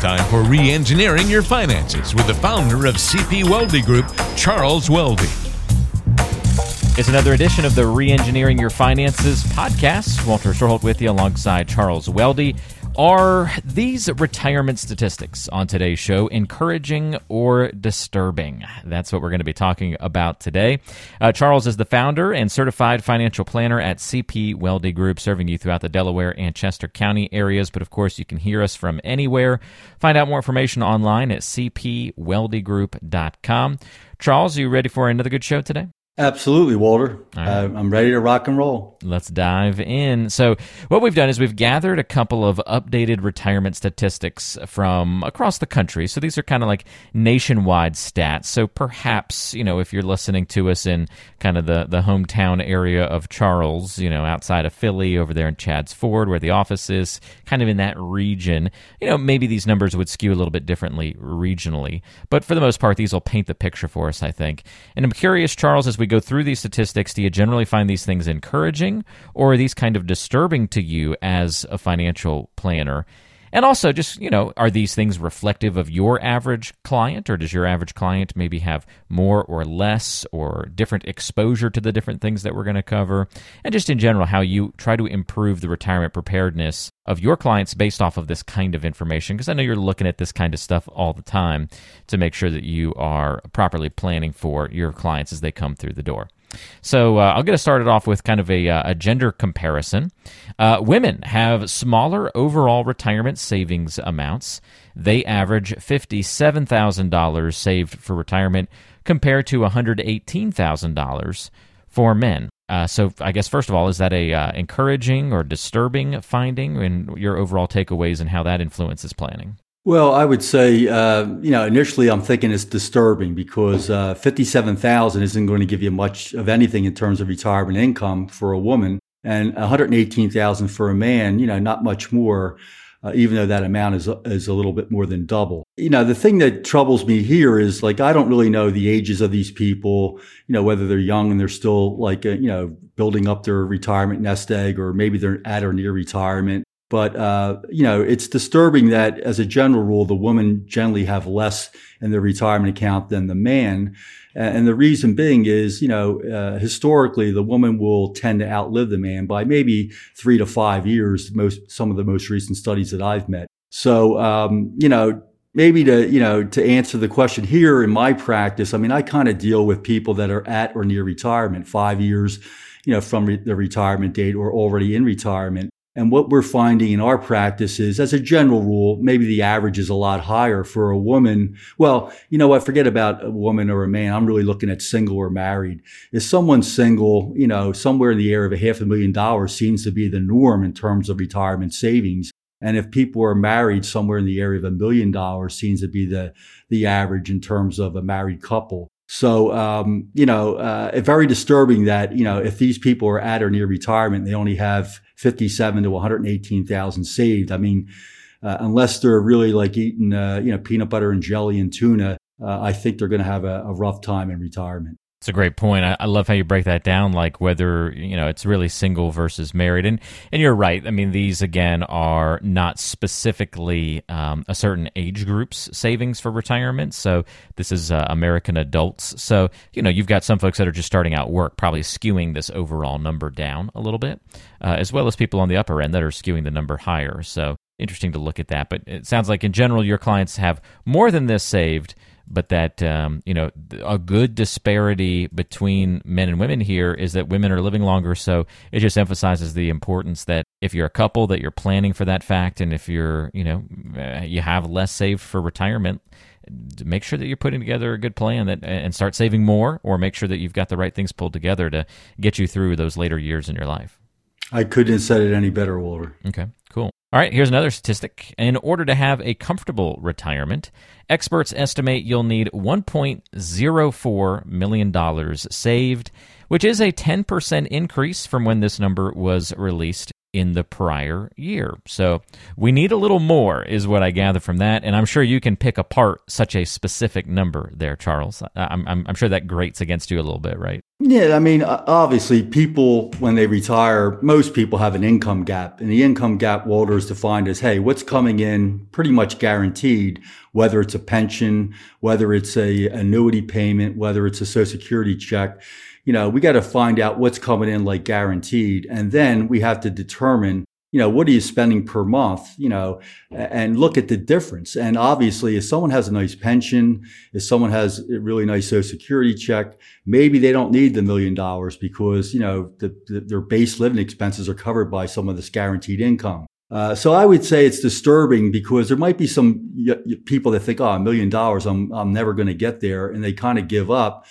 time for re engineering your finances with the founder of CP Weldy Group, Charles Weldy. It's another edition of the Reengineering Your Finances podcast. Walter Storholt with you alongside Charles Weldy. Are these retirement statistics on today's show encouraging or disturbing? That's what we're going to be talking about today. Uh, Charles is the founder and certified financial planner at CP Weldy Group, serving you throughout the Delaware and Chester County areas. But of course, you can hear us from anywhere. Find out more information online at cpweldygroup.com. Charles, are you ready for another good show today? Absolutely, Walter. Right. Uh, I'm ready to rock and roll. Let's dive in. So, what we've done is we've gathered a couple of updated retirement statistics from across the country. So, these are kind of like nationwide stats. So, perhaps, you know, if you're listening to us in kind of the, the hometown area of Charles, you know, outside of Philly, over there in Chadds Ford, where the office is, kind of in that region, you know, maybe these numbers would skew a little bit differently regionally. But for the most part, these will paint the picture for us, I think. And I'm curious, Charles, as we go through these statistics, do you generally find these things encouraging or are these kind of disturbing to you as a financial planner? And also, just, you know, are these things reflective of your average client, or does your average client maybe have more or less or different exposure to the different things that we're going to cover? And just in general, how you try to improve the retirement preparedness of your clients based off of this kind of information? Because I know you're looking at this kind of stuff all the time to make sure that you are properly planning for your clients as they come through the door. So uh, I'll get us started off with kind of a, uh, a gender comparison. Uh, women have smaller overall retirement savings amounts. They average $57,000 saved for retirement compared to $118,000 for men. Uh, so I guess first of all, is that a uh, encouraging or disturbing finding, and your overall takeaways and how that influences planning? Well, I would say, uh, you know, initially I'm thinking it's disturbing because uh, 57,000 isn't going to give you much of anything in terms of retirement income for a woman and 118,000 for a man, you know, not much more uh, even though that amount is is a little bit more than double. You know, the thing that troubles me here is like I don't really know the ages of these people. You know, whether they're young and they're still like uh, you know building up their retirement nest egg, or maybe they're at or near retirement. But uh, you know, it's disturbing that, as a general rule, the women generally have less in their retirement account than the man. And the reason being is, you know, uh, historically, the woman will tend to outlive the man by maybe three to five years. Most some of the most recent studies that I've met. So, um, you know, maybe to you know to answer the question here in my practice, I mean, I kind of deal with people that are at or near retirement, five years, you know, from re- the retirement date or already in retirement. And what we're finding in our practice is, as a general rule, maybe the average is a lot higher for a woman. Well, you know what? Forget about a woman or a man. I'm really looking at single or married. If someone's single, you know, somewhere in the area of a half a million dollars seems to be the norm in terms of retirement savings. And if people are married, somewhere in the area of a million dollars seems to be the, the average in terms of a married couple. So, um, you know, uh, very disturbing that, you know, if these people are at or near retirement, they only have 57 to 118,000 saved. I mean, uh, unless they're really like eating, uh, you know, peanut butter and jelly and tuna, uh, I think they're going to have a, a rough time in retirement. It's a great point. I, I, love how you break that down, like whether you know it's really single versus married, and and you're right. I mean, these again are not specifically um, a certain age group's savings for retirement. So this is uh, American adults. So you know you've got some folks that are just starting out work, probably skewing this overall number down a little bit, uh, as well as people on the upper end that are skewing the number higher. So interesting to look at that. But it sounds like in general your clients have more than this saved but that um, you know a good disparity between men and women here is that women are living longer so it just emphasizes the importance that if you're a couple that you're planning for that fact and if you're you know uh, you have less saved for retirement make sure that you're putting together a good plan that and start saving more or make sure that you've got the right things pulled together to get you through those later years in your life I couldn't have said it any better, Walter. Okay, cool. All right, here's another statistic. In order to have a comfortable retirement, experts estimate you'll need $1.04 million saved, which is a 10% increase from when this number was released in the prior year. So we need a little more, is what I gather from that. And I'm sure you can pick apart such a specific number there, Charles. I'm, I'm, I'm sure that grates against you a little bit, right? Yeah, I mean, obviously, people, when they retire, most people have an income gap. And the income gap, Walter, is defined as hey, what's coming in pretty much guaranteed, whether it's a pension, whether it's a annuity payment, whether it's a social security check you know, we got to find out what's coming in like guaranteed. And then we have to determine, you know, what are you spending per month, you know, and look at the difference. And obviously, if someone has a nice pension, if someone has a really nice social security check, maybe they don't need the million dollars because, you know, the, the, their base living expenses are covered by some of this guaranteed income. Uh, so I would say it's disturbing because there might be some y- people that think, oh, a million dollars, I'm, I'm never going to get there. And they kind of give up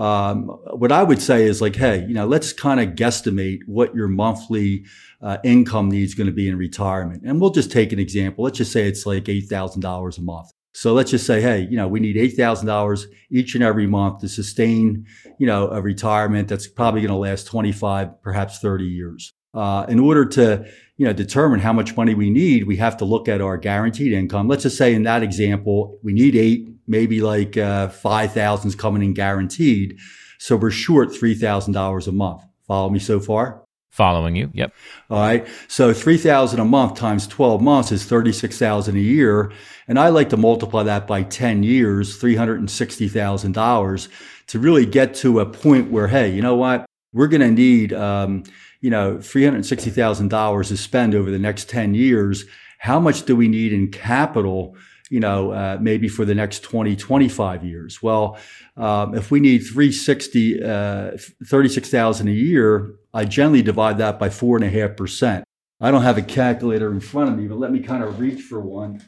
um, what I would say is like, hey, you know, let's kind of guesstimate what your monthly uh, income needs going to be in retirement. And we'll just take an example. Let's just say it's like $8,000 a month. So let's just say, hey, you know, we need $8,000 each and every month to sustain, you know, a retirement that's probably going to last 25, perhaps 30 years. Uh, in order to, you know, determine how much money we need, we have to look at our guaranteed income. Let's just say in that example, we need eight, maybe like uh, 5,000 is coming in guaranteed. So we're short $3,000 a month. Follow me so far? Following you. Yep. All right. So 3000 a month times 12 months is 36,000 a year. And I like to multiply that by 10 years, $360,000 to really get to a point where, hey, you know what? We're going to need, um, you know, $360,000 to spend over the next 10 years. How much do we need in capital, you know, uh, maybe for the next 20, 25 years? Well, um, if we need 360, uh, 36,000 a year, I generally divide that by four and a half percent. I don't have a calculator in front of me, but let me kind of reach for one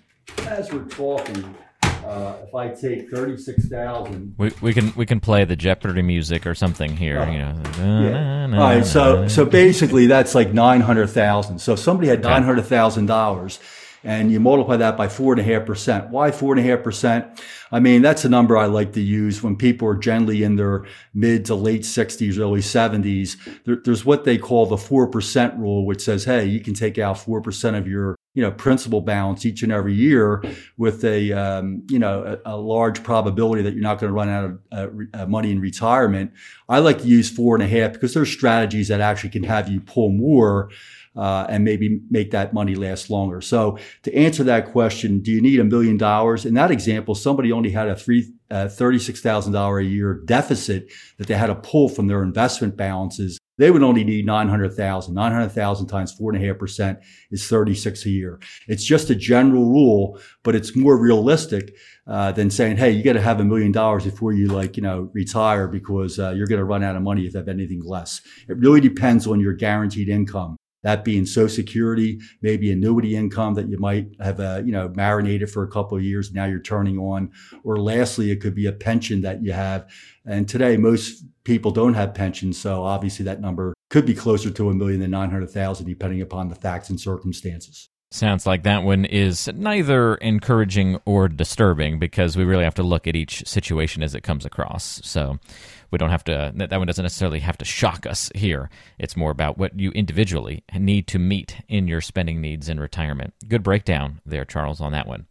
as we're talking. Uh, if I take thirty-six thousand, we, we can we can play the Jeopardy music or something here. Uh, you know. Yeah. All right. So so basically, that's like nine hundred thousand. So if somebody had nine hundred thousand dollars and you multiply that by four and a half percent. Why four and a half percent? I mean, that's a number I like to use when people are generally in their mid to late 60s, early 70s. There, there's what they call the 4% rule, which says, hey, you can take out 4% of your you know principal balance each and every year with a um, you know a, a, large probability that you're not going to run out of uh, uh, money in retirement. I like to use four and a half because there's strategies that actually can have you pull more uh, and maybe make that money last longer. So to answer that question, do you need a million dollars? In that example, somebody only had a three uh, $36,000 a year deficit that they had to pull from their investment balances. They would only need 900,000. 900,000 times four and a half percent is 36 a year. It's just a general rule, but it's more realistic uh, than saying, "Hey, you got to have a million dollars before you like, you know, retire because uh, you're going to run out of money if you have anything less." It really depends on your guaranteed income that being Social Security, maybe annuity income that you might have, uh, you know, marinated for a couple of years. Now you're turning on. Or lastly, it could be a pension that you have. And today, most people don't have pensions. So obviously that number could be closer to a million than 900,000, depending upon the facts and circumstances. Sounds like that one is neither encouraging or disturbing because we really have to look at each situation as it comes across. So we don't have to, that one doesn't necessarily have to shock us here. It's more about what you individually need to meet in your spending needs in retirement. Good breakdown there, Charles, on that one.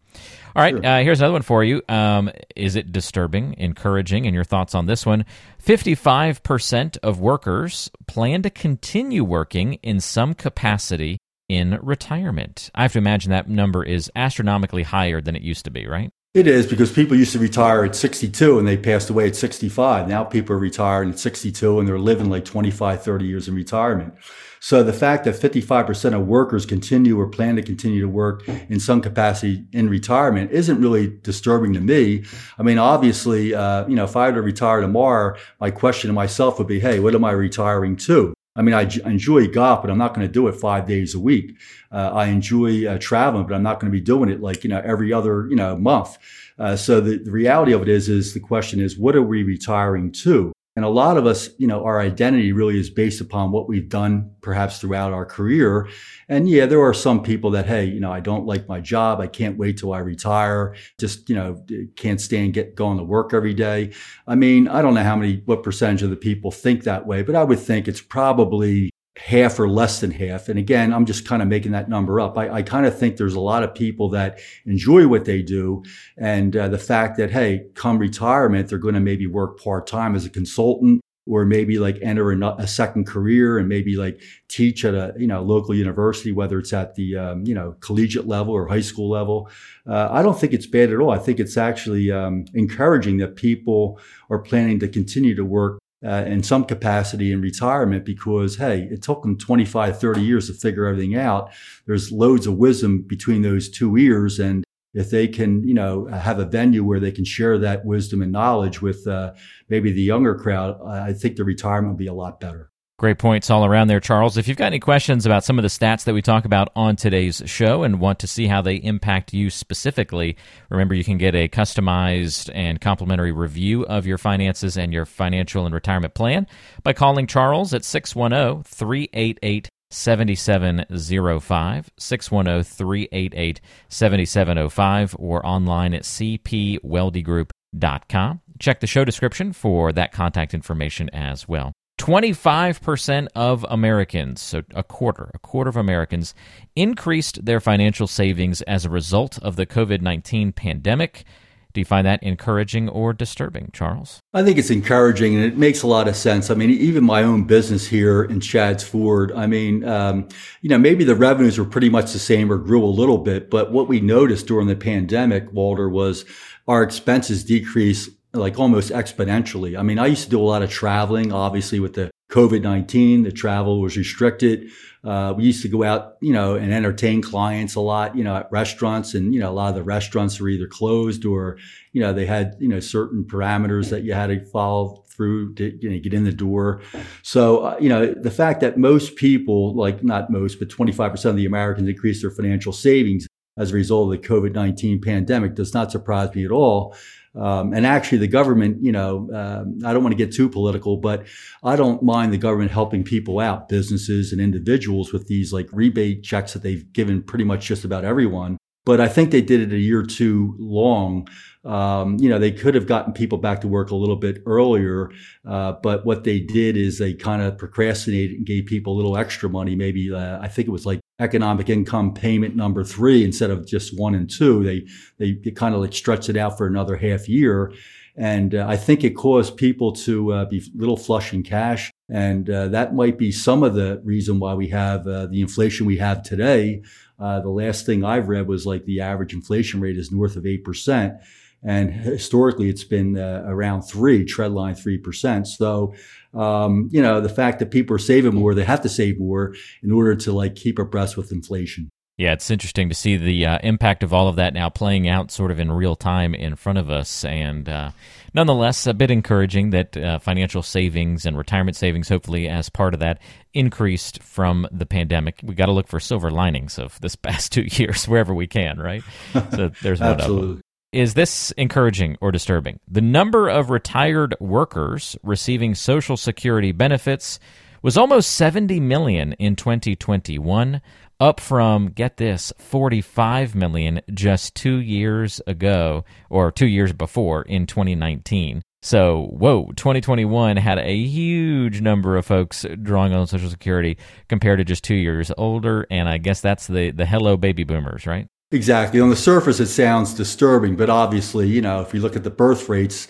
All right, sure. uh, here's another one for you. Um, is it disturbing, encouraging, and your thoughts on this one? 55% of workers plan to continue working in some capacity in retirement. I have to imagine that number is astronomically higher than it used to be, right? It is because people used to retire at 62 and they passed away at 65. Now people are retiring at 62 and they're living like 25, 30 years in retirement. So the fact that 55% of workers continue or plan to continue to work in some capacity in retirement isn't really disturbing to me. I mean, obviously, uh, you know, if I were to retire tomorrow, my question to myself would be, hey, what am I retiring to? I mean, I enjoy golf, but I'm not going to do it five days a week. Uh, I enjoy uh, traveling, but I'm not going to be doing it like, you know, every other, you know, month. Uh, so the, the reality of it is, is the question is, what are we retiring to? And a lot of us, you know, our identity really is based upon what we've done perhaps throughout our career. And yeah, there are some people that, hey, you know, I don't like my job. I can't wait till I retire. Just, you know, can't stand get going to work every day. I mean, I don't know how many, what percentage of the people think that way, but I would think it's probably half or less than half. And again, I'm just kind of making that number up. I, I kind of think there's a lot of people that enjoy what they do. And uh, the fact that, hey, come retirement, they're going to maybe work part time as a consultant or maybe like enter a, a, second career and maybe like teach at a you know local university, whether it's at the um, you know collegiate level or high school level. Uh, I don't think it's bad at all. I think it's actually um, encouraging that people are planning to continue to work uh, in some capacity in retirement because, hey, it took them 25, 30 years to figure everything out. There's loads of wisdom between those two ears. And if they can, you know, have a venue where they can share that wisdom and knowledge with uh, maybe the younger crowd, I think the retirement will be a lot better. Great points all around there, Charles. If you've got any questions about some of the stats that we talk about on today's show and want to see how they impact you specifically, remember you can get a customized and complimentary review of your finances and your financial and retirement plan by calling Charles at 610 388 7705, 610 388 7705, or online at cpweldygroup.com. Check the show description for that contact information as well. 25% of Americans, so a quarter, a quarter of Americans, increased their financial savings as a result of the COVID 19 pandemic. Do you find that encouraging or disturbing, Charles? I think it's encouraging and it makes a lot of sense. I mean, even my own business here in Chadds Ford, I mean, um, you know, maybe the revenues were pretty much the same or grew a little bit, but what we noticed during the pandemic, Walter, was our expenses decreased like almost exponentially. I mean, I used to do a lot of traveling, obviously with the COVID 19, the travel was restricted. Uh, we used to go out, you know, and entertain clients a lot, you know, at restaurants. And, you know, a lot of the restaurants were either closed or, you know, they had, you know, certain parameters that you had to follow through to you know, get in the door. So, uh, you know, the fact that most people, like not most, but 25% of the Americans increased their financial savings as a result of the COVID 19 pandemic does not surprise me at all. Um, and actually, the government, you know, um, I don't want to get too political, but I don't mind the government helping people out, businesses and individuals with these like rebate checks that they've given pretty much just about everyone. But I think they did it a year too long. Um, you know, they could have gotten people back to work a little bit earlier, uh, but what they did is they kind of procrastinated and gave people a little extra money. Maybe uh, I think it was like economic income payment number three instead of just one and two. They they, kind of like stretched it out for another half year. And uh, I think it caused people to uh, be a little flush in cash. And uh, that might be some of the reason why we have uh, the inflation we have today. Uh, the last thing I've read was like the average inflation rate is north of 8%. And historically, it's been uh, around three, trendline 3%. So, um, you know, the fact that people are saving more, they have to save more in order to like keep abreast with inflation. Yeah, it's interesting to see the uh, impact of all of that now playing out sort of in real time in front of us. And uh, nonetheless, a bit encouraging that uh, financial savings and retirement savings, hopefully, as part of that, increased from the pandemic. We got to look for silver linings of this past two years wherever we can, right? So there's one Absolutely. of them. Is this encouraging or disturbing? The number of retired workers receiving Social Security benefits was almost 70 million in 2021 up from get this 45 million just 2 years ago or 2 years before in 2019. So, whoa, 2021 had a huge number of folks drawing on Social Security compared to just 2 years older and I guess that's the the hello baby boomers, right? Exactly. On the surface it sounds disturbing, but obviously, you know, if you look at the birth rates,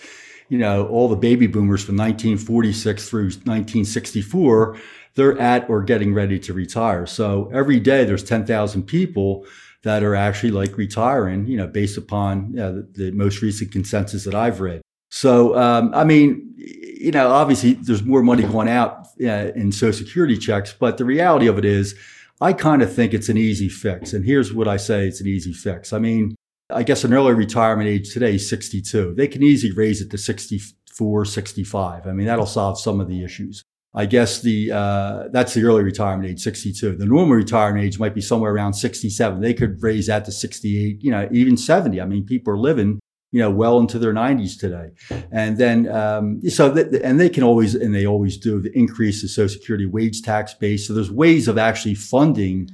you know, all the baby boomers from 1946 through 1964 they're at or getting ready to retire. So every day there's 10,000 people that are actually like retiring, you know, based upon you know, the, the, most recent consensus that I've read. So, um, I mean, you know, obviously there's more money going out uh, in Social Security checks, but the reality of it is, I kind of think it's an easy fix. And here's what I say it's an easy fix. I mean, I guess an early retirement age today is 62. They can easily raise it to 64, 65. I mean, that'll solve some of the issues. I guess the uh, that's the early retirement age, 62. The normal retirement age might be somewhere around 67. They could raise that to 68, you know, even 70. I mean, people are living, you know, well into their 90s today. And then, um, so that, and they can always, and they always do, the increase the Social Security wage tax base. So there's ways of actually funding,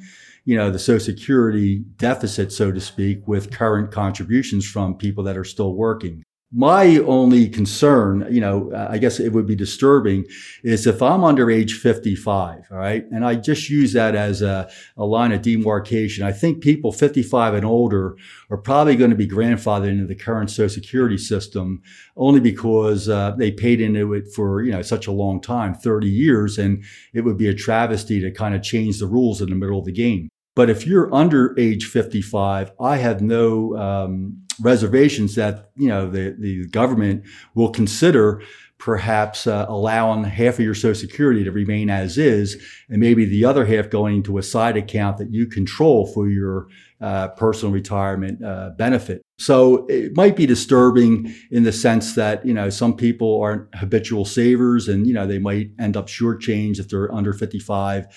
you know, the Social Security deficit, so to speak, with current contributions from people that are still working. My only concern, you know, I guess it would be disturbing is if I'm under age 55, all right, and I just use that as a, a line of demarcation. I think people 55 and older are probably going to be grandfathered into the current Social Security system only because uh, they paid into it for, you know, such a long time, 30 years, and it would be a travesty to kind of change the rules in the middle of the game. But if you're under age 55, I have no um, reservations that you know the the government will consider perhaps uh, allowing half of your Social Security to remain as is, and maybe the other half going into a side account that you control for your uh, personal retirement uh, benefit. So it might be disturbing in the sense that you know some people aren't habitual savers, and you know they might end up shortchanged if they're under 55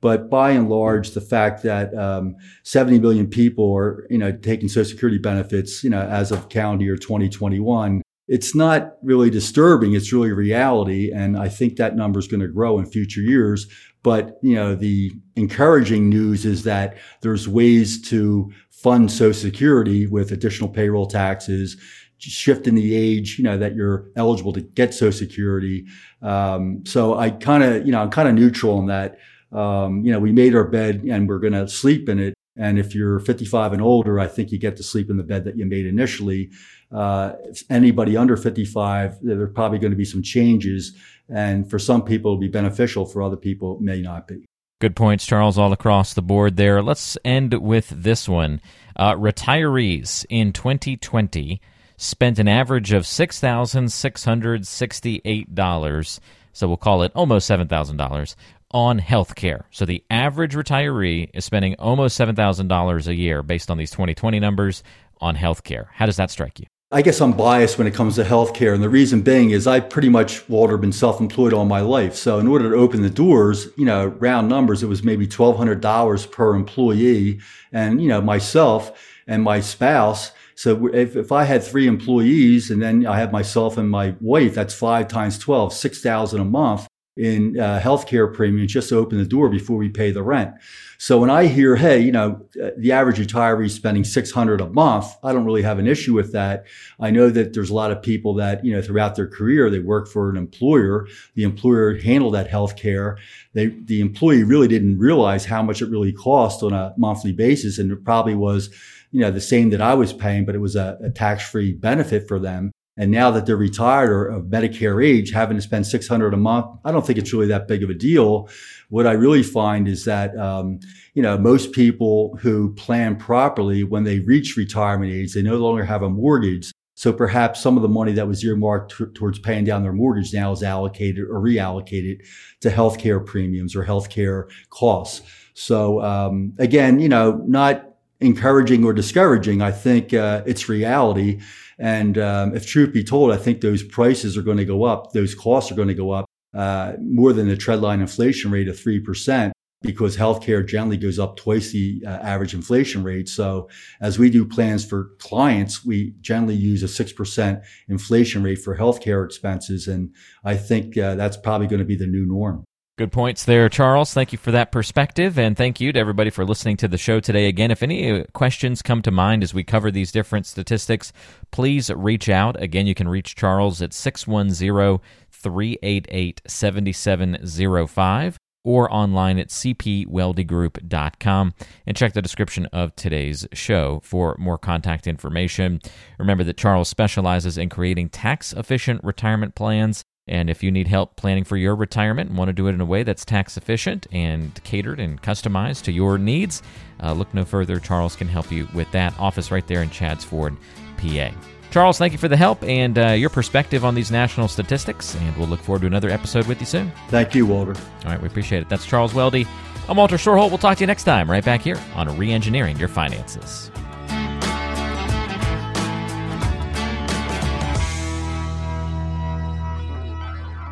but by and large, the fact that um, 70 million people are, you know, taking Social Security benefits, you know, as of calendar year 2021, it's not really disturbing. It's really reality, and I think that number is going to grow in future years. But you know, the encouraging news is that there's ways to fund Social Security with additional payroll taxes, shifting the age, you know, that you're eligible to get Social Security. Um, so I kind of, you know, I'm kind of neutral on that um, you know, we made our bed and we're going to sleep in it. And if you're 55 and older, I think you get to sleep in the bed that you made initially. Uh, anybody under 55, there are probably going to be some changes. And for some people, it'll be beneficial. For other people, it may not be. Good points, Charles, all across the board there. Let's end with this one. Uh, retirees in 2020 spent an average of $6,668. So we'll call it almost $7,000 on health care. So the average retiree is spending almost $7,000 a year based on these 2020 numbers on health care. How does that strike you? I guess I'm biased when it comes to healthcare. And the reason being is I pretty much, Walter, been self employed all my life. So in order to open the doors, you know, round numbers, it was maybe $1,200 per employee. And, you know, myself and my spouse. So if, if I had three employees and then I have myself and my wife, that's five times 12, 6,000 a month in uh, healthcare premiums just to open the door before we pay the rent. So when I hear, hey, you know, uh, the average retiree is spending 600 a month, I don't really have an issue with that. I know that there's a lot of people that, you know, throughout their career, they work for an employer. The employer handled that health care. They, the employee really didn't realize how much it really cost on a monthly basis. And it probably was, you know, the same that I was paying, but it was a, a tax-free benefit for them. And now that they're retired or of Medicare age, having to spend 600 a month, I don't think it's really that big of a deal. What I really find is that, um, you know, most people who plan properly when they reach retirement age, they no longer have a mortgage. So perhaps some of the money that was earmarked t- towards paying down their mortgage now is allocated or reallocated to healthcare premiums or healthcare costs. So um, again, you know, not encouraging or discouraging. I think uh, it's reality. And um, if truth be told, I think those prices are going to go up. Those costs are going to go up uh, more than the trendline inflation rate of 3% because healthcare generally goes up twice the uh, average inflation rate. So as we do plans for clients, we generally use a 6% inflation rate for healthcare expenses. And I think uh, that's probably going to be the new norm. Good points there, Charles. Thank you for that perspective. And thank you to everybody for listening to the show today. Again, if any uh, questions come to mind as we cover these different statistics, please reach out. Again, you can reach Charles at 610 388 7705 or online at cpweldygroup.com and check the description of today's show for more contact information. Remember that Charles specializes in creating tax efficient retirement plans and if you need help planning for your retirement and want to do it in a way that's tax efficient and catered and customized to your needs, uh, look no further. Charles can help you with that. Office right there in Chadds Ford, PA. Charles, thank you for the help and uh, your perspective on these national statistics, and we'll look forward to another episode with you soon. Thank you, Walter. All right, we appreciate it. That's Charles Weldy. I'm Walter Storholt. We'll talk to you next time, right back here on Reengineering Your Finances.